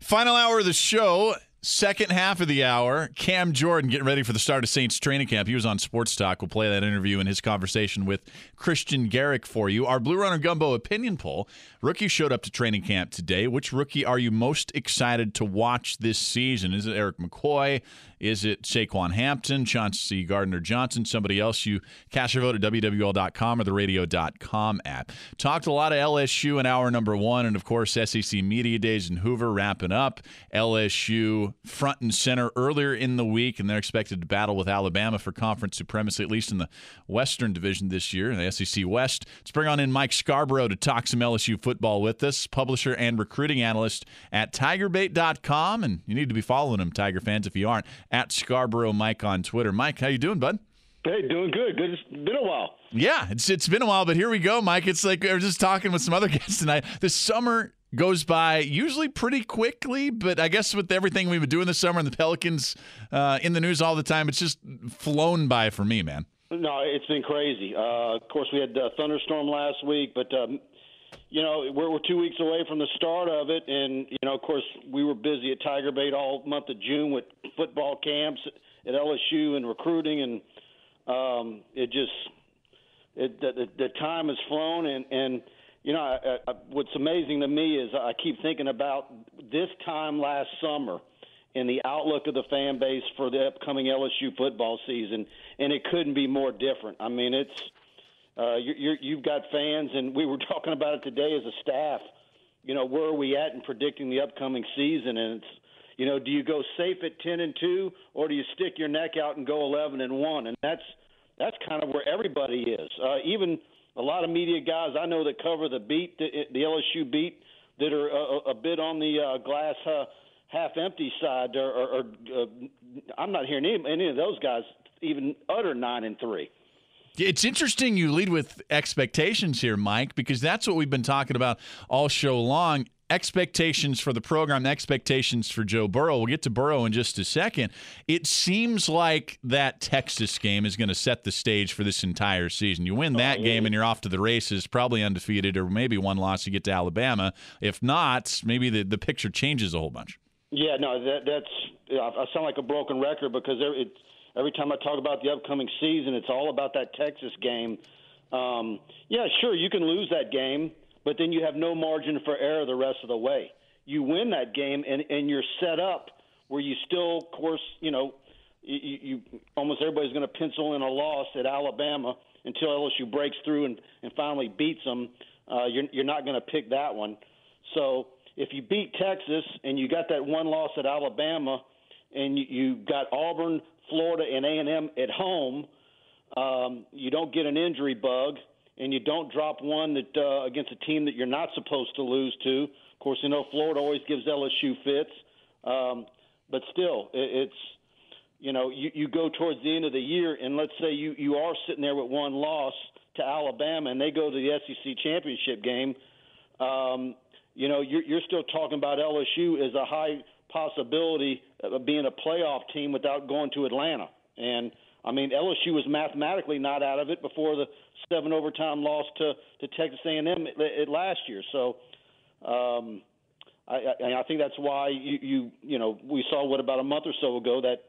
Final hour of the show. Second half of the hour, Cam Jordan getting ready for the start of Saints training camp. He was on Sports Talk. We'll play that interview and his conversation with Christian Garic for you. Our Blue Runner Gumbo opinion poll. Rookie showed up to training camp today. Which rookie are you most excited to watch this season? Is it Erik McCoy? Is it Saquan Hampton, Chauncey Gardner Johnson, somebody else? You cast your vote at WWL.com or the radio.com app. Talked a lot of LSU in hour number one, and of course, SEC Media Days in Hoover wrapping up. LSU front and center earlier in the week, and they're expected to battle with Alabama for conference supremacy, at least in the Western Division this year, in the SEC West. Let's bring on in Mike Scarborough to talk some LSU football with us, publisher and recruiting analyst at TigerBait.com, and you need to be following him, Tiger fans, if you aren't at Scarborough Mike on Twitter. Mike, how you doing, bud? Hey, doing good. Good. It's been a while. Yeah, it's it's been a while, but here we go, Mike. It's like we are just talking with some other guests tonight. The summer goes by usually pretty quickly, but I guess with everything we've been doing this summer and the Pelicans uh, in the news all the time, it's just flown by for me, man. No, it's been crazy. Uh, of course, we had a thunderstorm last week, but um, you know we're, we're two weeks away from the start of it, and you know, of course, we were busy at Tiger Bait all month of June with football camps at LSU and recruiting, and um, it just it, the, the time has flown, and and you know I, I, what's amazing to me is I keep thinking about this time last summer and the outlook of the fan base for the upcoming LSU football season, and it couldn't be more different. I mean, it's uh, you're, you've got fans, and we were talking about it today as a staff. You know, where are we at in predicting the upcoming season? And it's, you know, do you go safe at ten and two, or do you stick your neck out and go eleven and one? And that's that's kind of where everybody is. Uh, even a lot of media guys I know that cover the beat, the, the LSU beat, that are a, a bit on the uh, glass. Uh, half empty side, or, or, or uh, I'm not hearing any, any of those guys even utter nine and three. It's interesting you lead with expectations here, Mike, because that's what we've been talking about all show long. Expectations for the program, expectations for Joe Burrow. We'll get to Burrow in just a second. It seems like that Texas game is going to set the stage for this entire season. You win that game and you're off to the races, probably undefeated, or maybe one loss, you get to Alabama. If not, maybe the, the picture changes a whole bunch. Yeah, no, that, that's I sound like a broken record because it, every time I talk about the upcoming season, it's all about that Texas game. Um, yeah, sure, you can lose that game, but then you have no margin for error the rest of the way. You win that game, and and you're set up where you still, of course, you know, you, you almost everybody's going to pencil in a loss at Alabama until LSU breaks through and and finally beats them. Uh, you're you're not going to pick that one, so if you beat Texas and you got that one loss at Alabama, and you, you got Auburn, Florida, and A and M at home, um, you don't get an injury bug, and you don't drop one that uh, against a team that you're not supposed to lose to. Of course, you know Florida always gives LSU fits, um, but still, it, it's you know you, you go towards the end of the year, and let's say you you are sitting there with one loss to Alabama, and they go to the SEC championship game. Um, you know, you're, you're still talking about LSU as a high possibility of being a playoff team without going to Atlanta. And I mean, LSU was mathematically not out of it before the seven overtime loss to to Texas A&M at, last year. So. Um, I, I, I think that's why you, you you know we saw what about a month or so ago that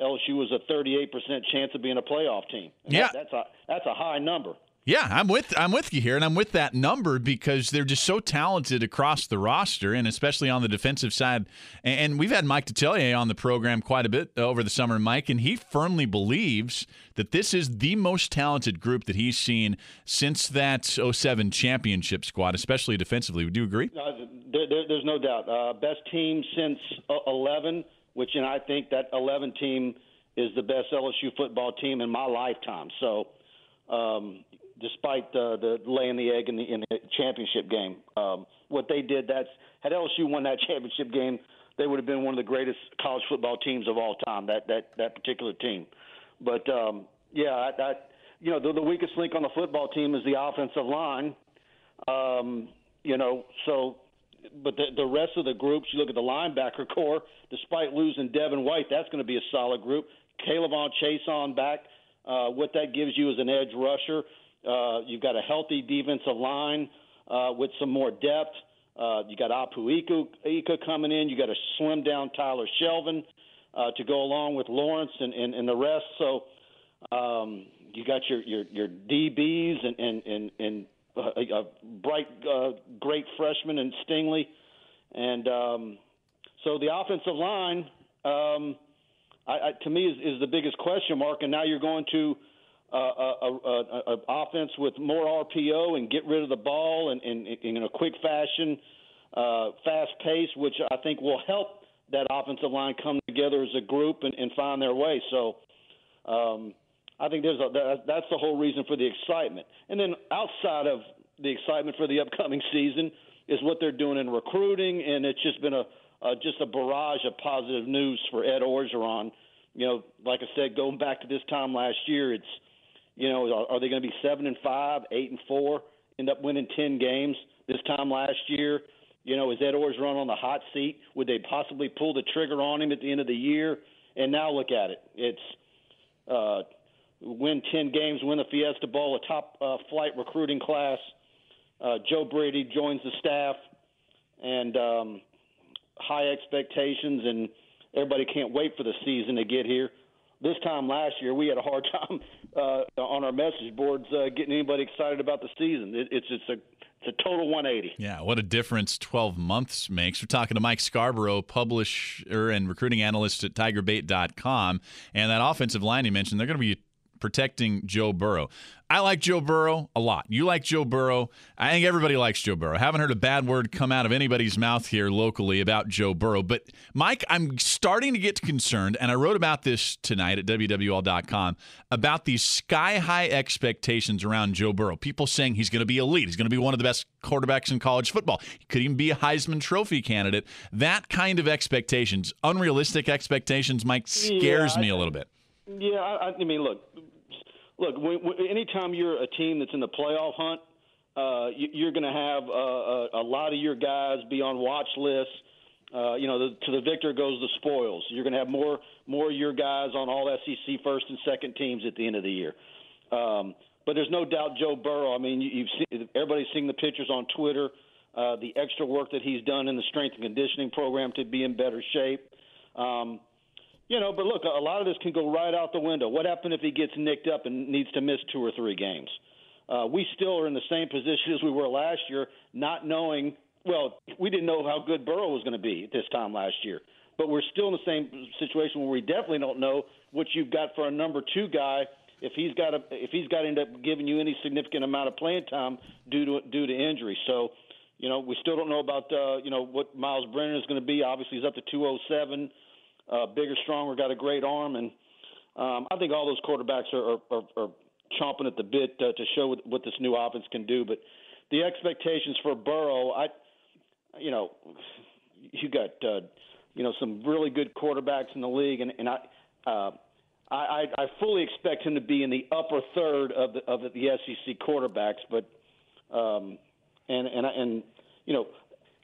LSU was a 38% chance of being a playoff team. And yeah, that, that's a that's a high number. Yeah, I'm with I'm with you here, and I'm with that number because they're just so talented across the roster, and especially on the defensive side. And we've had Mike Detillier on the program quite a bit over the summer, Mike, and he firmly believes that this is the most talented group that he's seen since that 07 championship squad, especially defensively. Would you agree? Uh, there, there, there's no doubt. Uh, best team since 11, which, and I think that 11 team is the best LSU football team in my lifetime. So. Um, despite the, the laying the egg in the in the championship game. Um, what they did that's had LSU won that championship game, they would have been one of the greatest college football teams of all time. That that that particular team. But um, yeah, that you know the, the weakest link on the football team is the offensive line. Um, you know, so but the, the rest of the groups, you look at the linebacker corps. Despite losing Devin White, that's going to be a solid group. K'Lavon Chaisson back. Uh, what that gives you is an edge rusher. Uh, you've got a healthy defensive line uh, with some more depth. Uh, you got Apu Ika, coming in. You got a slim down Tyler Shelvin uh, to go along with Lawrence and, and, and the rest. So um, you got your your, your DBs and and and, and a, a bright, uh, great freshman in Stingley, and um, so the offensive line, um, I, I, to me, is, is the biggest question mark. And now you're going to a, a, a, offense with more RPO and get rid of the ball and, and, and in a quick fashion, uh, fast pace, which I think will help that offensive line come together as a group and, and find their way. So. Um, I think there's a, that's the whole reason for the excitement. And then outside of the excitement for the upcoming season is what they're doing in recruiting, and it's just been a, a just a barrage of positive news for Ed Orgeron. You know, like I said, going back to this time last year, it's you know, are, are they going to be seven and five, eight and four, end up winning ten games this time last year? You know, is Ed Orgeron on the hot seat? Would they possibly pull the trigger on him at the end of the year? And now look at it. It's uh, win 10 games, win the Fiesta Bowl, a top uh, flight recruiting class. Uh, Joe Brady joins the staff, and um, high expectations, and everybody can't wait for the season to get here. This time last year, we had a hard time uh, on our message boards uh, getting anybody excited about the season. It, it's it's a it's a total 180. Yeah, what a difference 12 months makes. We're talking to Mike Scarborough, publisher and recruiting analyst at TigerBait.com, and that offensive line you mentioned, they're going to be protecting Joe Burrow. I like Joe Burrow a lot. You like Joe Burrow. I think everybody likes Joe Burrow. I haven't heard a bad word come out of anybody's mouth here locally about Joe Burrow. But, Mike, I'm starting to get concerned, and I wrote about this tonight at WWL.com about these sky high expectations around Joe Burrow. People saying he's going to be elite. He's going to be one of the best quarterbacks in college football. He could even be a Heisman Trophy candidate. That kind of expectations, unrealistic expectations, Mike, scares yeah, me a little bit. Yeah, I, I mean, look, look. Anytime you're a team that's in the playoff hunt, uh, you, you're going to have uh, a, a lot of your guys be on watch lists. Uh, you know, the, to the victor goes the spoils. You're going to have more more of your guys on all SEC first and second teams at the end of the year. Um, but there's no doubt Joe Burrow. I mean, you, you've seen everybody's seen the pictures on Twitter, uh, the extra work that he's done in the strength and conditioning program to be in better shape. Um, you know, but look, a lot of this can go right out the window. What happened if he gets nicked up and needs to miss two or three games? Uh, we still are in the same position as we were last year, not knowing. Well, we didn't know how good Burrow was going to be at this time last year, but we're still in the same situation where we definitely don't know what you've got for a number two guy if he's got a, if he's got to end up giving you any significant amount of playing time due to due to injury. So, you know, we still don't know about uh, you know what Myles Brennan is going to be. Obviously, he's up to 207 uh, bigger, stronger, got a great arm, and um, I think all those quarterbacks are, are, are, are chomping at the bit uh, to show what, what this new offense can do. But the expectations for Burrow, I, you know, you got uh, you know some really good quarterbacks in the league, and, and I. Uh, I, I fully expect him to be in the upper third of the of the SEC quarterbacks, but um, and and and you know,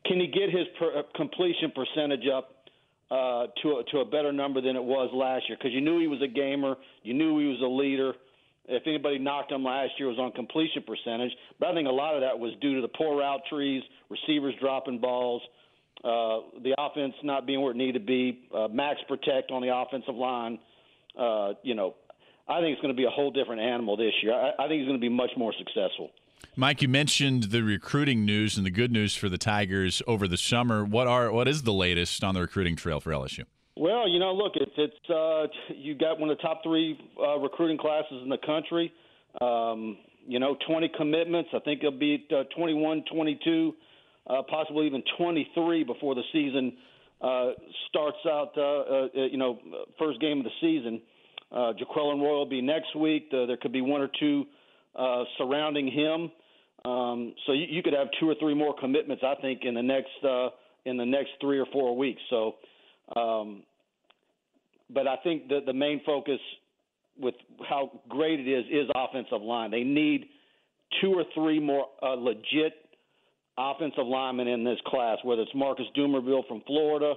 can he get his per, uh, completion percentage up uh, to a, to a better number than it was last year because you knew he was a gamer, you knew he was a leader. If anybody knocked him last year, was on completion percentage. But I think a lot of that was due to the poor route trees, receivers dropping balls, uh, the offense not being where it needed to be, uh, max protect on the offensive line. Uh, you know, I think it's going to be a whole different animal this year. I, I think he's going to be much more successful. Mike, you mentioned the recruiting news and the good news for the Tigers over the summer. What are what is the latest on the recruiting trail for LSU? Well, you know, look, it's it's uh, you got one of the top three uh, recruiting classes in the country. Um, you know, 20 commitments. I think it'll be uh, 21, 22, uh, possibly even 23 before the season uh, starts out. Uh, uh, you know, first game of the season. Uh, Jaquelin Roy will be next week. Uh, there could be one or two uh, surrounding him. Um, so you, you could have two or three more commitments, I think, in the next uh, in the next three or four weeks. So, um, but I think that the main focus with how great it is is offensive line. They need two or three more uh, legit offensive linemen in this class, whether it's Marcus Dumervil from Florida,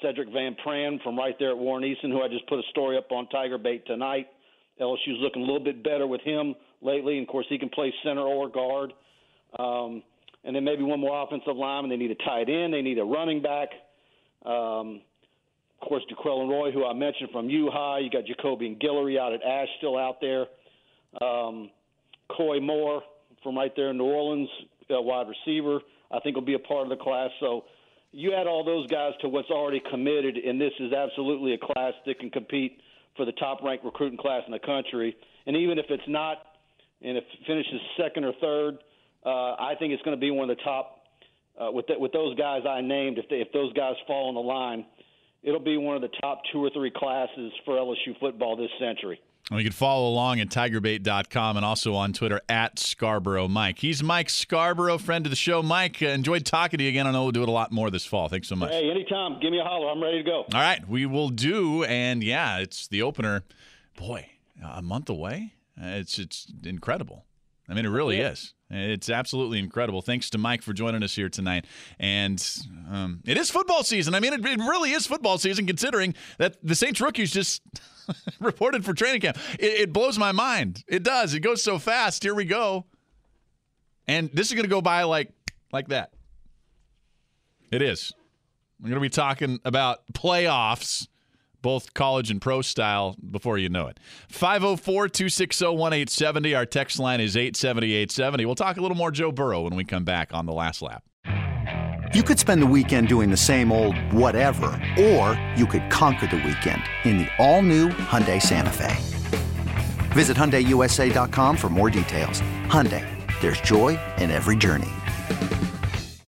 Cedric Van Pran from right there at Warren Easton, who I just put a story up on Tiger Bait tonight. LSU's looking a little bit better with him lately, and of course he can play center or guard. Um, and then maybe one more offensive lineman. They need a tight end. They need a running back. Um, of course, Jaquelin Roy, who I mentioned from U High. You got Jacobian Guillory out at Ash still out there. Um, Koy Moore from right there in New Orleans, wide receiver, I think will be a part of the class. So you add all those guys to what's already committed, and this is absolutely a class that can compete for the top ranked recruiting class in the country. And even if it's not, and if it finishes second or third, uh, I think it's going to be one of the top. Uh, with the, with those guys I named, if they, if those guys fall in the line, it'll be one of the top two or three classes for LSU football this century. Well, you can follow along at tigerbait.com and also on Twitter at Scarborough Mike. He's Mike Scarborough, friend of the show. Mike, uh, enjoyed talking to you again. I know we'll do it a lot more this fall. Thanks so much. Hey, anytime. Give me a holler. I'm ready to go. All right, we will do. And yeah, it's the opener. Boy, a month away. It's it's incredible. I mean, it really yeah. is. It's absolutely incredible. Thanks to Mike for joining us here tonight. And um, it is football season. I mean, it, it, really is football season, considering that the Saints rookies just reported for training camp. It, it blows my mind. It does. It goes so fast. Here we go. And this is going to go by like like that. It is. We're going to be talking about playoffs both college and pro style before you know it. 504 260 1870. Our text line is 870 870. We'll talk a little more Joe Burrow when we come back on the last lap. You could spend the weekend doing the same old whatever, or you could conquer the weekend in the all new Hyundai Santa Fe. Visit HyundaiUSA.com for more details. Hyundai, there's joy in every journey.